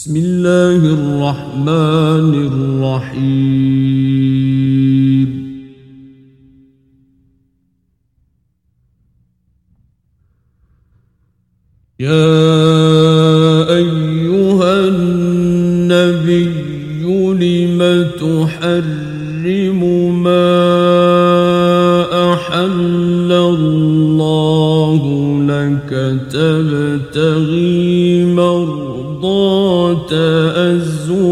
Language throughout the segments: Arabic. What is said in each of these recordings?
بسم الله الرحمن الرحيم يا أيها النبي لم تحرم ما أحل الله لك تبتغي أزواجك.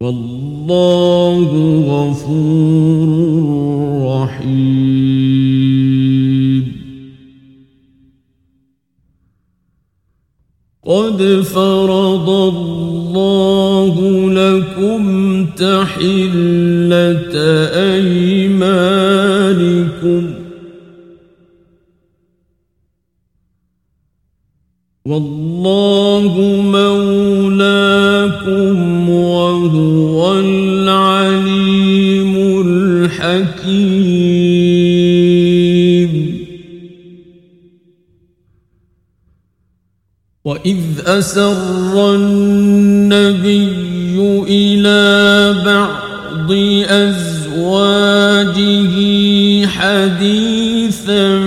والله غفور رحيم. قد فرض الله لكم تحلة أيمانكم والله مولاكم وهو العليم الحكيم. وإذ أسر النبي إلى بعض أزواجه حديثا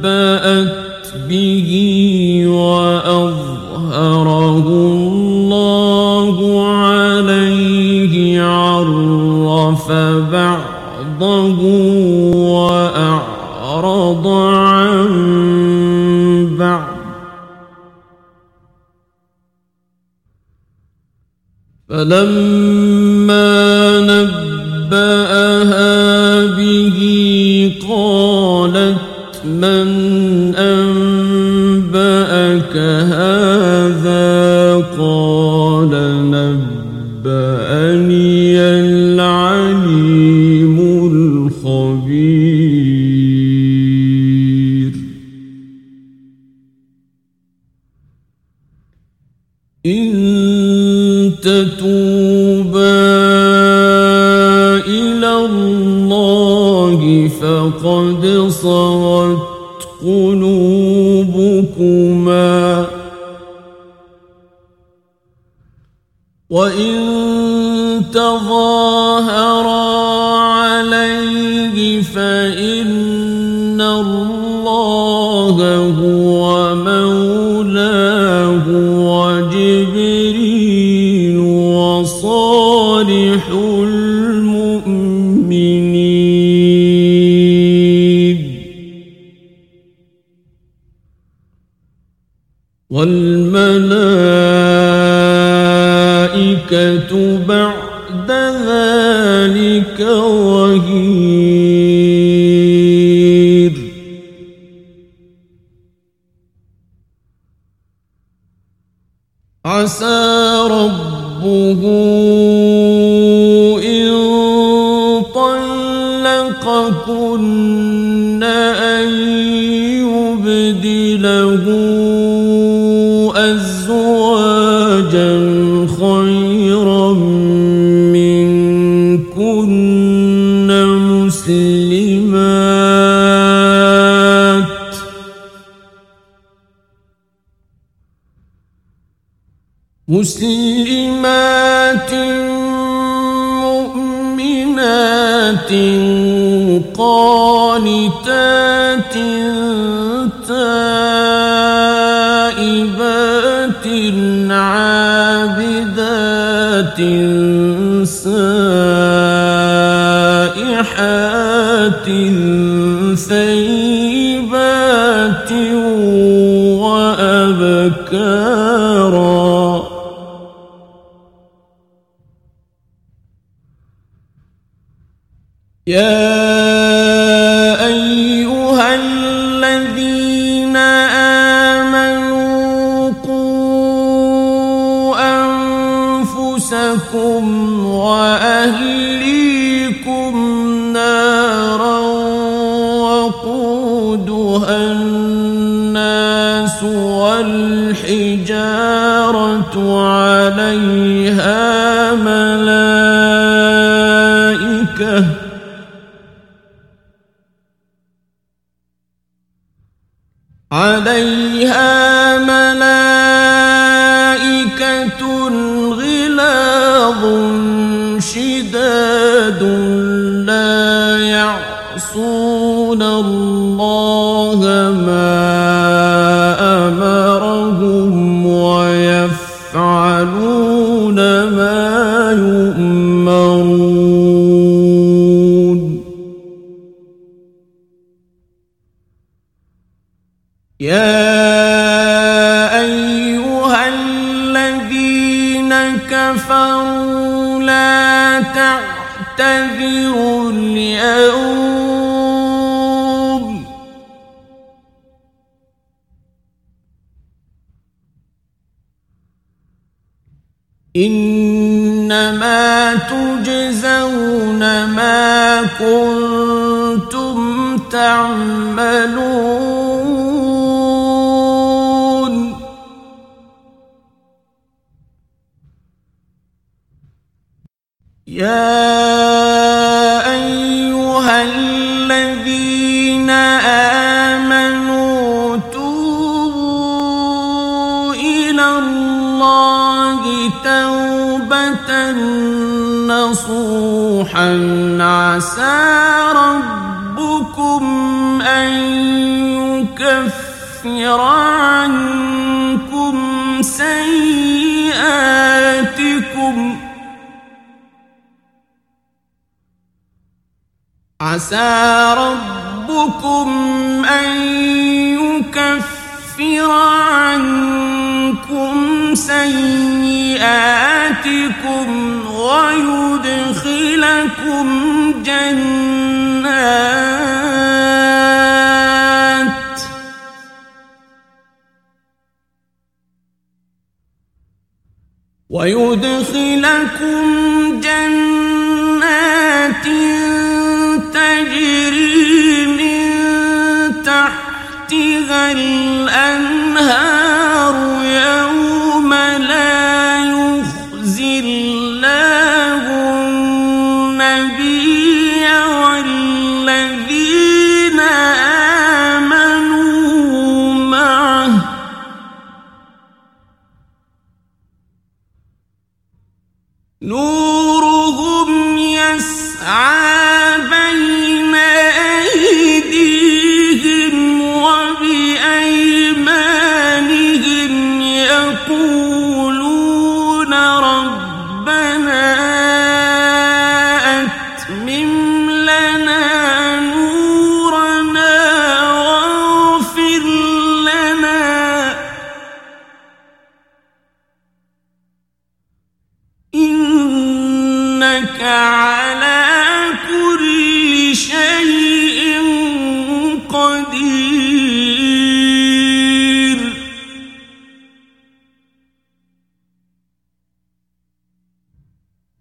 نبأت به وأظهره الله عليه عرف بعضه وأعرض عن بعض. فلما إن تتوبا إلى الله فقد صغت قلوبكما. وإن تظاهرا والملائكة بعد ذلك ظهير. عسى ربه إن طلقكن أن يبدله أزواجا خيرا منكن مسلمات. مسلمات مؤمنات قانتات سائحات ثيبات وأبكارا. يا أهليكم نارا وقودها الناس والحجارة عليها ملائكة عليها ملائكة يا أيها الذين كفروا لا تعتذروا اليوم. إنما تجزون ما كنتم تعملون. يا أيها الذين آمنوا توبوا إلى الله توبة نصوحا. عسى ربكم أن يكفر عنكم سيئاتكم. عسى ربكم أن يكفر عنكم سيئاتكم ويدخلكم جنات ويدخلكم جنات الأنهار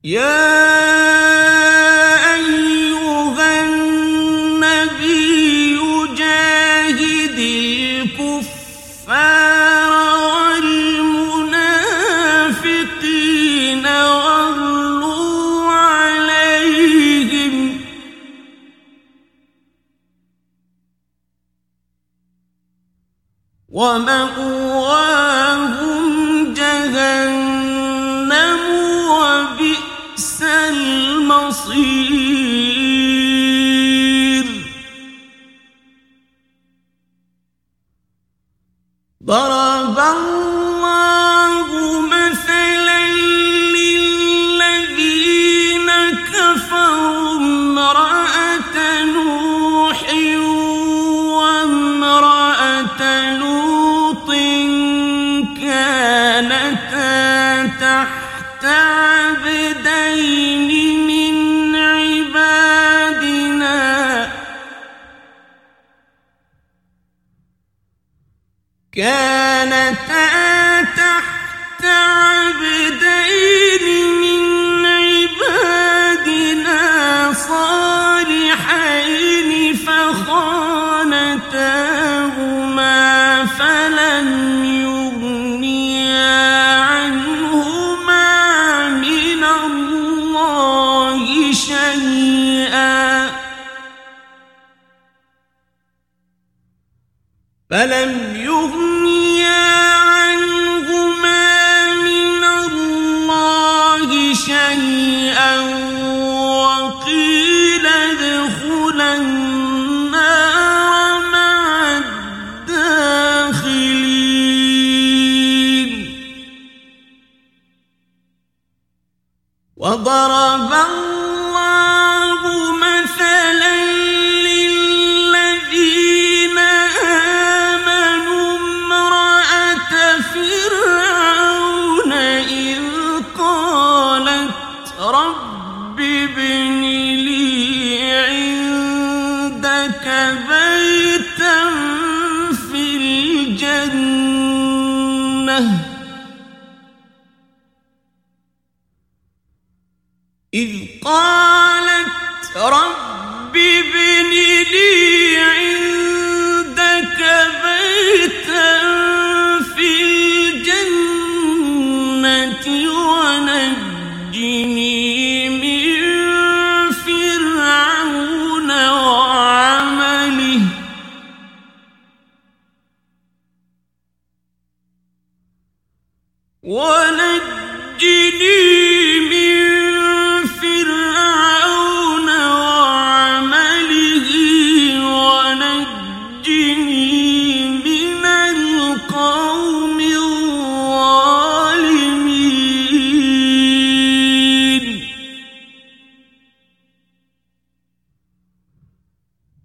يا أيها النبي جاهد الكفار والمنافقين واغلوا عليهم. ومأواهم ضرب الله مثلا للذين كفروا امرأة نوح وامرأة لوط كانتا تحت عبدين فخانتاهما فلم يغنيا عنهما من الله شيئا فلم يغنيا عنهما من الله شيئا ونجني من فرعون وعمله ونجني من القوم الظالمين.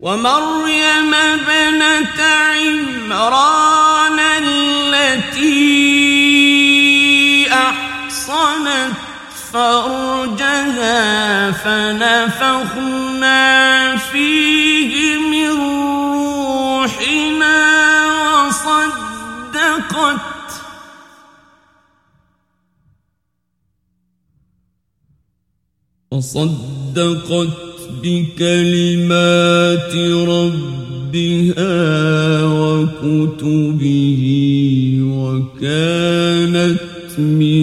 ومريم ابنة عمران التي فرجها فنفخنا فيه من روحنا وصدقت وصدقت بكلمات ربها وكتبه وكانت من